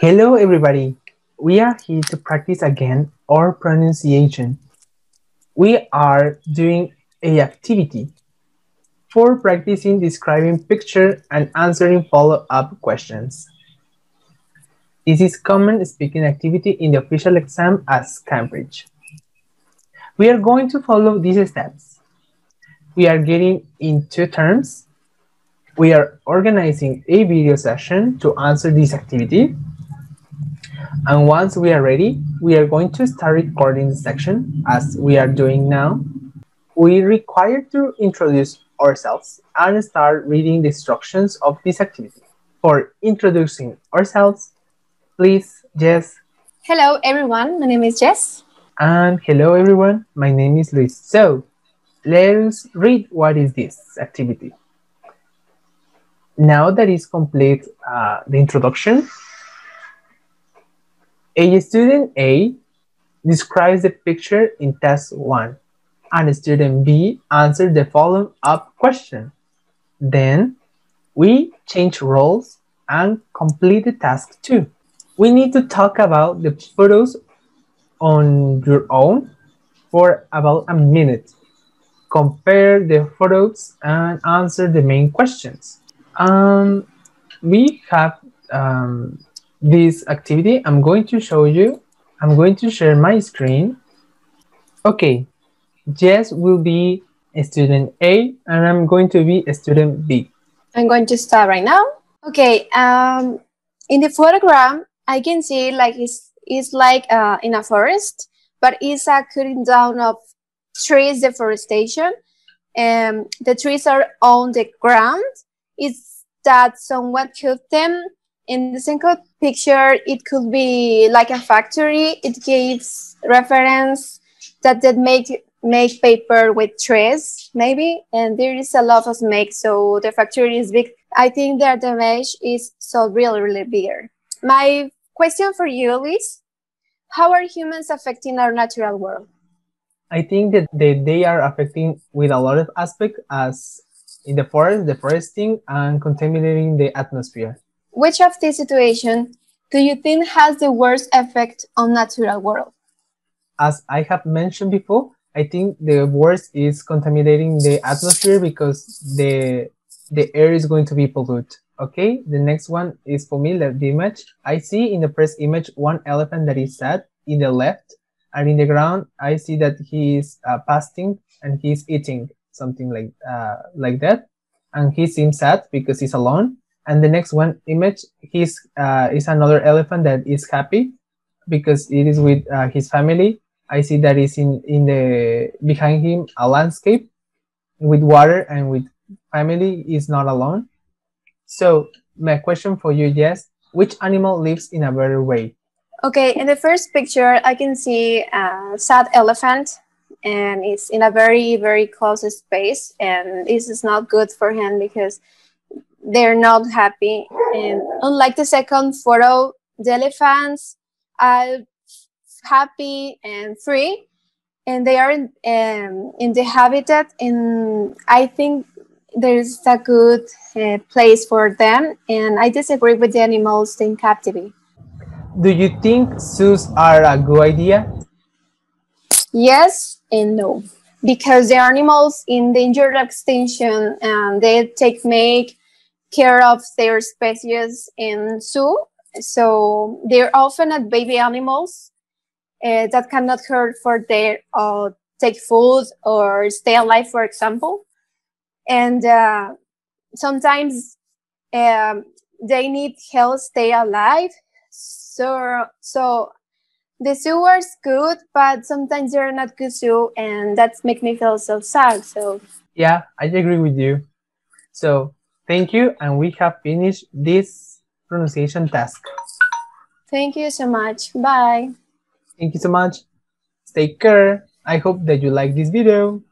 Hello everybody! We are here to practice again our pronunciation. We are doing a activity for practicing describing picture and answering follow-up questions. This is common speaking activity in the official exam as Cambridge. We are going to follow these steps. We are getting in two terms. We are organizing a video session to answer this activity and once we are ready, we are going to start recording the section as we are doing now. We require to introduce ourselves and start reading the instructions of this activity. For introducing ourselves, please, Jess. Hello, everyone. My name is Jess. And hello, everyone. My name is Luis. So, let's read what is this activity. Now that is complete uh, the introduction, a student A describes the picture in test 1 and student B answers the following up question. Then we change roles and complete the task 2. We need to talk about the photos on your own for about a minute. Compare the photos and answer the main questions. Um, we have um, this activity, I'm going to show you, I'm going to share my screen. Okay, Jess will be student A and I'm going to be student B. I'm going to start right now. Okay, um, in the photograph, I can see like it's, it's like uh, in a forest, but it's a cutting down of trees, deforestation. Um, the trees are on the ground. It's that someone cut them in the single picture, it could be like a factory. It gives reference that they make make paper with trees, maybe, and there is a lot of make, so the factory is big. I think that the mesh is so really, really bigger. My question for you, is, how are humans affecting our natural world? I think that they, they are affecting with a lot of aspects as in the forest, deforesting, and contaminating the atmosphere. Which of these situations do you think has the worst effect on natural world? As I have mentioned before, I think the worst is contaminating the atmosphere because the the air is going to be polluted. Okay, the next one is for me the, image. I see in the first image one elephant that is sad in the left, and in the ground I see that he is uh, fasting and he's eating something like uh, like that, and he seems sad because he's alone and the next one image he's uh, is another elephant that is happy because it is with uh, his family. I see that is in in the behind him a landscape with water and with family. Is not alone. So my question for you Jess which animal lives in a better way? Okay in the first picture i can see a sad elephant and it's in a very very close space and this is not good for him because they're not happy. And unlike the second photo, the elephants are happy and free, and they are in, um, in the habitat. And I think there's a good uh, place for them. And I disagree with the animals in captivity. Do you think zoos are a good idea? Yes and no because the animals in danger of extinction and they take make care of their species in zoo. So they're often at baby animals uh, that cannot hurt for their uh, take food or stay alive, for example. And uh, sometimes um, they need help stay alive. So so the zoo is good, but sometimes they're not good zoo, and that makes me feel so sad. So yeah, I agree with you. So Thank you, and we have finished this pronunciation task. Thank you so much. Bye. Thank you so much. Take care. I hope that you like this video.